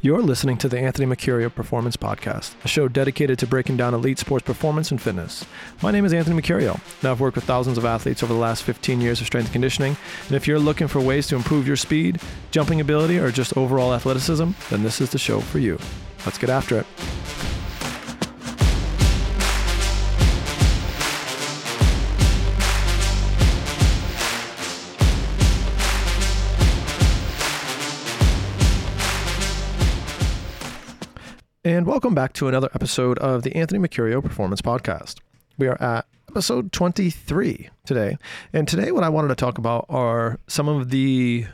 You're listening to the Anthony Mercurio Performance Podcast, a show dedicated to breaking down elite sports performance and fitness. My name is Anthony Mercurio. Now, I've worked with thousands of athletes over the last 15 years of strength and conditioning, and if you're looking for ways to improve your speed, jumping ability, or just overall athleticism, then this is the show for you. Let's get after it. And welcome back to another episode of the Anthony Mercurio Performance Podcast. We are at episode 23 today. And today, what I wanted to talk about are some of the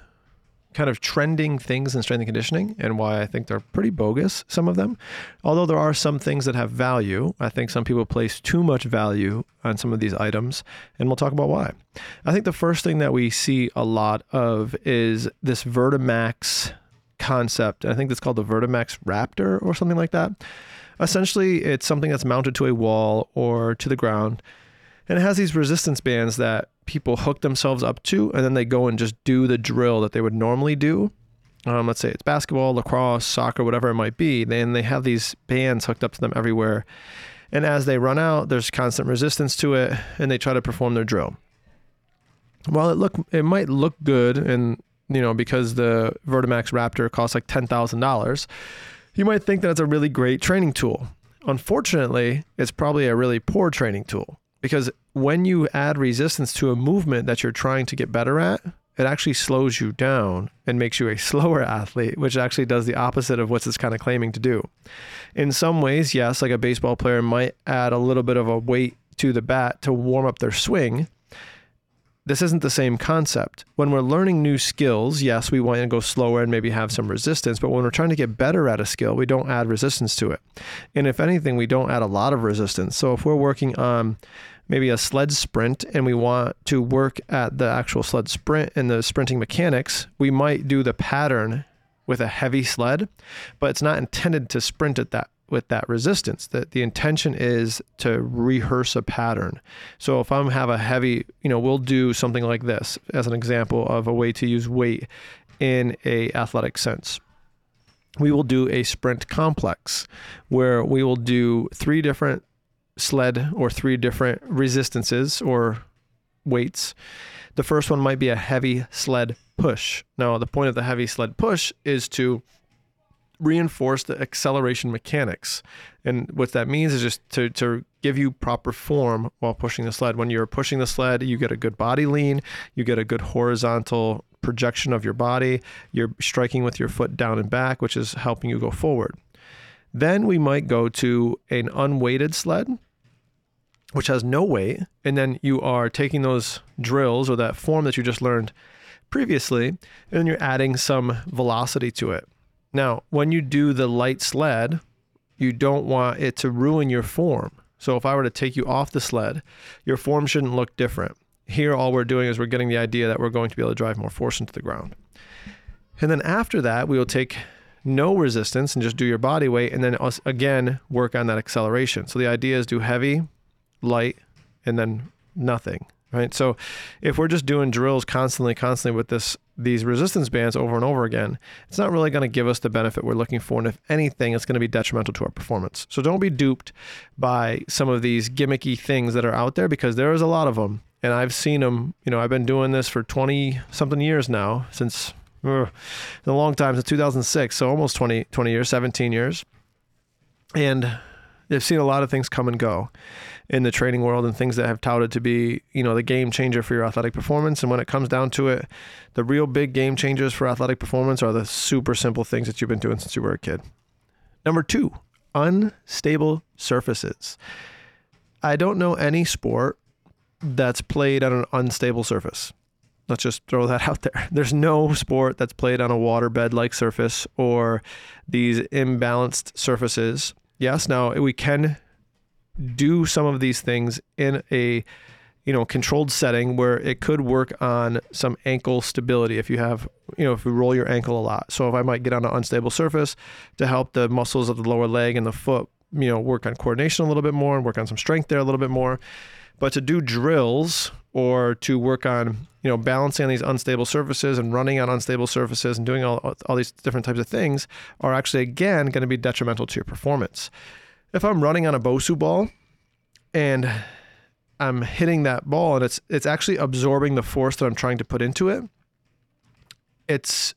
kind of trending things in strength and conditioning and why I think they're pretty bogus, some of them. Although there are some things that have value, I think some people place too much value on some of these items, and we'll talk about why. I think the first thing that we see a lot of is this Vertimax concept. I think it's called the Vertimax Raptor or something like that. Essentially, it's something that's mounted to a wall or to the ground, and it has these resistance bands that people hook themselves up to, and then they go and just do the drill that they would normally do. Um, let's say it's basketball, lacrosse, soccer, whatever it might be. Then they have these bands hooked up to them everywhere. And as they run out, there's constant resistance to it, and they try to perform their drill. While it look it might look good and you know, because the Vertimax Raptor costs like $10,000, you might think that it's a really great training tool. Unfortunately, it's probably a really poor training tool because when you add resistance to a movement that you're trying to get better at, it actually slows you down and makes you a slower athlete, which actually does the opposite of what it's kind of claiming to do. In some ways, yes, like a baseball player might add a little bit of a weight to the bat to warm up their swing, this isn't the same concept. When we're learning new skills, yes, we want to go slower and maybe have some resistance, but when we're trying to get better at a skill, we don't add resistance to it. And if anything, we don't add a lot of resistance. So if we're working on maybe a sled sprint and we want to work at the actual sled sprint and the sprinting mechanics, we might do the pattern with a heavy sled, but it's not intended to sprint at that with that resistance that the intention is to rehearse a pattern. So if i'm have a heavy you know we'll do something like this as an example of a way to use weight in a athletic sense. We will do a sprint complex where we will do three different sled or three different resistances or weights. The first one might be a heavy sled push. Now the point of the heavy sled push is to reinforce the acceleration mechanics. And what that means is just to, to give you proper form while pushing the sled. When you're pushing the sled, you get a good body lean, you get a good horizontal projection of your body, you're striking with your foot down and back, which is helping you go forward. Then we might go to an unweighted sled, which has no weight. And then you are taking those drills or that form that you just learned previously, and you're adding some velocity to it. Now, when you do the light sled, you don't want it to ruin your form. So if I were to take you off the sled, your form shouldn't look different. Here, all we're doing is we're getting the idea that we're going to be able to drive more force into the ground. And then after that, we will take no resistance and just do your body weight and then again work on that acceleration. So the idea is do heavy, light, and then nothing right? So if we're just doing drills constantly, constantly with this these resistance bands over and over again, it's not really going to give us the benefit we're looking for. And if anything, it's going to be detrimental to our performance. So don't be duped by some of these gimmicky things that are out there because there is a lot of them. And I've seen them, you know, I've been doing this for 20 something years now, since uh, a long time, since 2006. So almost 20, 20 years, 17 years. And they've seen a lot of things come and go in the training world and things that have touted to be, you know, the game changer for your athletic performance. And when it comes down to it, the real big game changers for athletic performance are the super simple things that you've been doing since you were a kid. Number two, unstable surfaces. I don't know any sport that's played on an unstable surface. Let's just throw that out there. There's no sport that's played on a waterbed like surface or these imbalanced surfaces. Yes, now we can do some of these things in a you know controlled setting where it could work on some ankle stability if you have you know if you roll your ankle a lot. So if i might get on an unstable surface to help the muscles of the lower leg and the foot you know work on coordination a little bit more and work on some strength there a little bit more But to do drills or to work on, you know, balancing on these unstable surfaces and running on unstable surfaces and doing all, all these different types of things are actually, again, going to be detrimental to your performance. If I'm running on a Bosu ball and I'm hitting that ball and it's it's actually absorbing the force that I'm trying to put into it, it's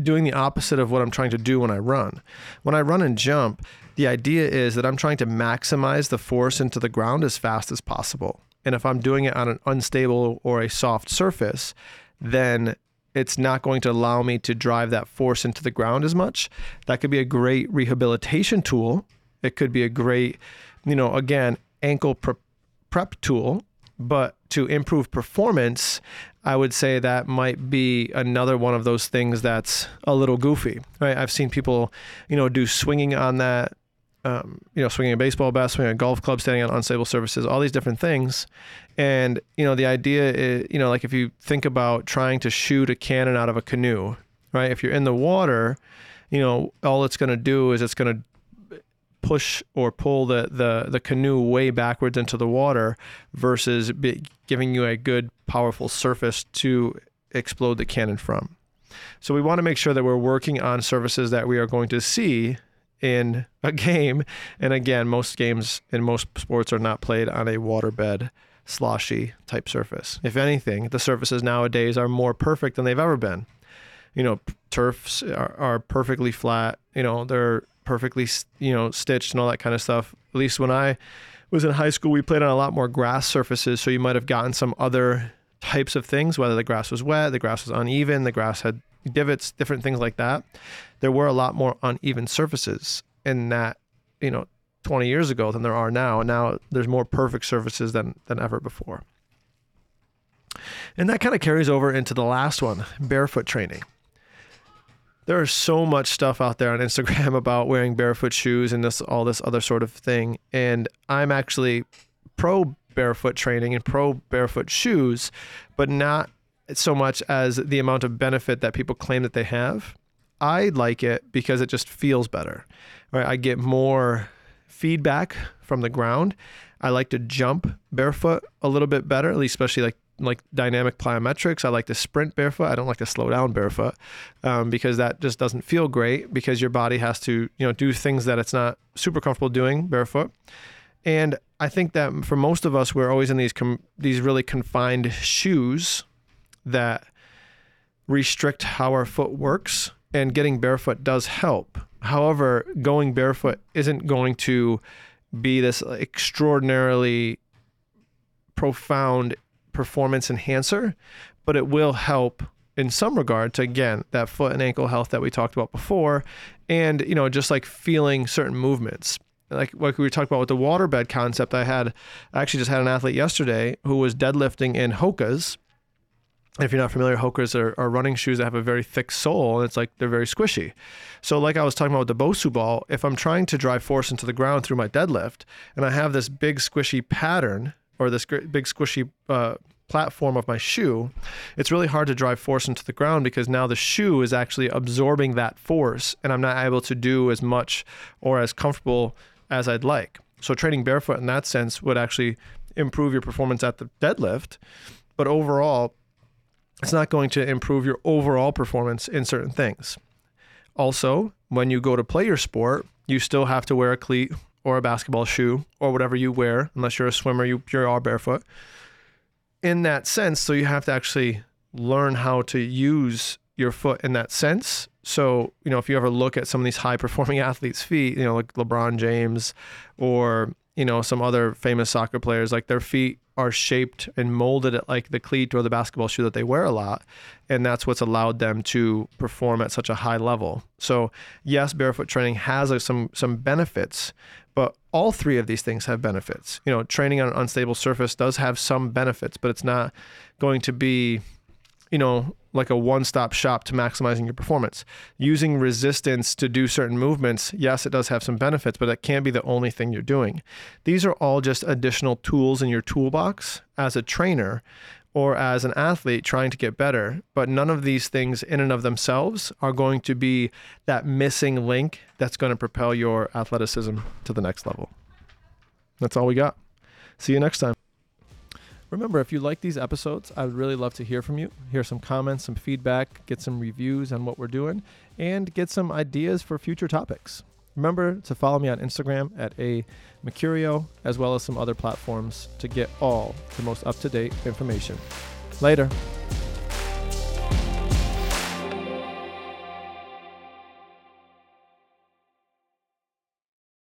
doing the opposite of what I'm trying to do when I run. When I run and jump, the idea is that I'm trying to maximize the force into the ground as fast as possible. And if I'm doing it on an unstable or a soft surface, then it's not going to allow me to drive that force into the ground as much. That could be a great rehabilitation tool. It could be a great, you know, again, ankle prep, tool. But to improve performance, I would say that might be another one of those things that's a little goofy, right? I've seen people, you know, do swinging on that, um, you know, swinging a baseball bat, swinging a golf club, standing on unstable surfaces, all these different things. And, you know, the idea is, you know, like if you think about trying to shoot a cannon out of a canoe, right? If you're in the water, you know, all it's going to do is it's going to push or pull the, the, the canoe way backwards into the water versus be, giving you a good, powerful surface to explode the cannon from. So we want to make sure that we're working on surfaces that we are going to see in a game. And again, most games in most sports are not played on a waterbed, sloshy type surface. If anything, the surfaces nowadays are more perfect than they've ever been. You know, turfs are, are perfectly flat. You know, they're perfectly you know stitched and all that kind of stuff. At least when I was in high school, we played on a lot more grass surfaces, so you might have gotten some other types of things, whether the grass was wet, the grass was uneven, the grass had divots, different things like that. There were a lot more uneven surfaces in that, you know, 20 years ago than there are now. And now there's more perfect surfaces than than ever before. And that kind of carries over into the last one, barefoot training there is so much stuff out there on Instagram about wearing barefoot shoes and this all this other sort of thing. And I'm actually pro barefoot training and pro barefoot shoes, but not so much as the amount of benefit that people claim that they have. I like it because it just feels better. Right? I get more feedback from the ground. I like to jump barefoot a little bit better, at least especially like like dynamic plyometrics. I like to sprint barefoot. I don't like to slow down barefoot um, because that just doesn't feel great because your body has to you know do things that it's not super comfortable doing barefoot. And I think that for most of us, we're always in these com- these really confined shoes that restrict how our foot works. And getting barefoot does help. However, going barefoot isn't going to be this extraordinarily profound performance enhancer, but it will help in some regard to again that foot and ankle health that we talked about before and you know just like feeling certain movements like like we talked about with the waterbed concept i had i actually just had an athlete yesterday who was deadlifting in hokas if you're not familiar, Hokas are, are, running shoes that have a very thick sole and it's like they're very squishy. So, like I was talking about with the Bosu ball, if I'm trying to drive force into the ground through my deadlift and I have this big squishy pattern or this big squishy uh, platform of my shoe, it's really hard to drive force into the ground because now the shoe is actually absorbing that force and I'm not able to do as much or as comfortable as I'd like. So training barefoot in that sense would actually improve your performance at the deadlift, but overall it's not going to improve your overall performance in certain things. Also, when you go to play your sport, you still have to wear a cleat or a basketball shoe or whatever you wear, unless you're a swimmer, you, you are barefoot. In that sense, so you have to actually learn how to use your foot in that sense. So, you know, if you ever look at some of these high performing athletes' feet, you know, like LeBron James or, you know, some other famous soccer players, like their feet are shaped and molded at like the cleat or the basketball shoe that they wear a lot. And that's what's allowed them to perform at such a high level. So, yes, barefoot training has a, some some benefits, but all three of these things have benefits. You know, training on an unstable surface does have some benefits, but it's not going to be, you know, like a one-stop shop to maximizing your performance. Using resistance to do certain movements, yes, it does have some benefits, but it can't be the only thing you're doing. These are all just additional tools in your toolbox as a trainer or as an athlete trying to get better. But none of these things, in and of themselves, are going to be that missing link that's going to propel your athleticism to the next level. That's all we got. See you next time. Remember, if you like these episodes, I would really love to hear from you, hear some comments, some feedback, get some reviews on what we're doing, and get some ideas for future topics. Remember to follow me on Instagram at a Mercurio, as well as some other platforms to get all the most up to date information. Later.